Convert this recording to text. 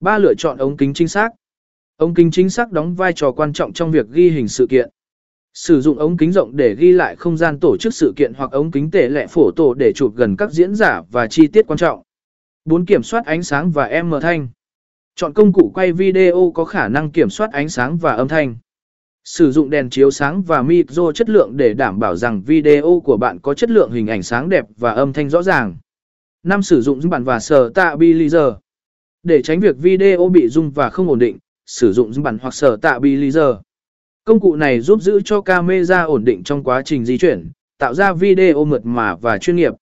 Ba lựa chọn ống kính chính xác. Ống kính chính xác đóng vai trò quan trọng trong việc ghi hình sự kiện. Sử dụng ống kính rộng để ghi lại không gian tổ chức sự kiện hoặc ống kính tể lệ phổ tổ để chụp gần các diễn giả và chi tiết quan trọng. 4. Kiểm soát ánh sáng và âm thanh. Chọn công cụ quay video có khả năng kiểm soát ánh sáng và âm thanh. Sử dụng đèn chiếu sáng và micro chất lượng để đảm bảo rằng video của bạn có chất lượng hình ảnh sáng đẹp và âm thanh rõ ràng. 5. Sử dụng bản và sở stabilizer. Để tránh việc video bị rung và không ổn định, sử dụng bản hoặc sở stabilizer. Công cụ này giúp giữ cho camera ổn định trong quá trình di chuyển, tạo ra video mượt mà và chuyên nghiệp.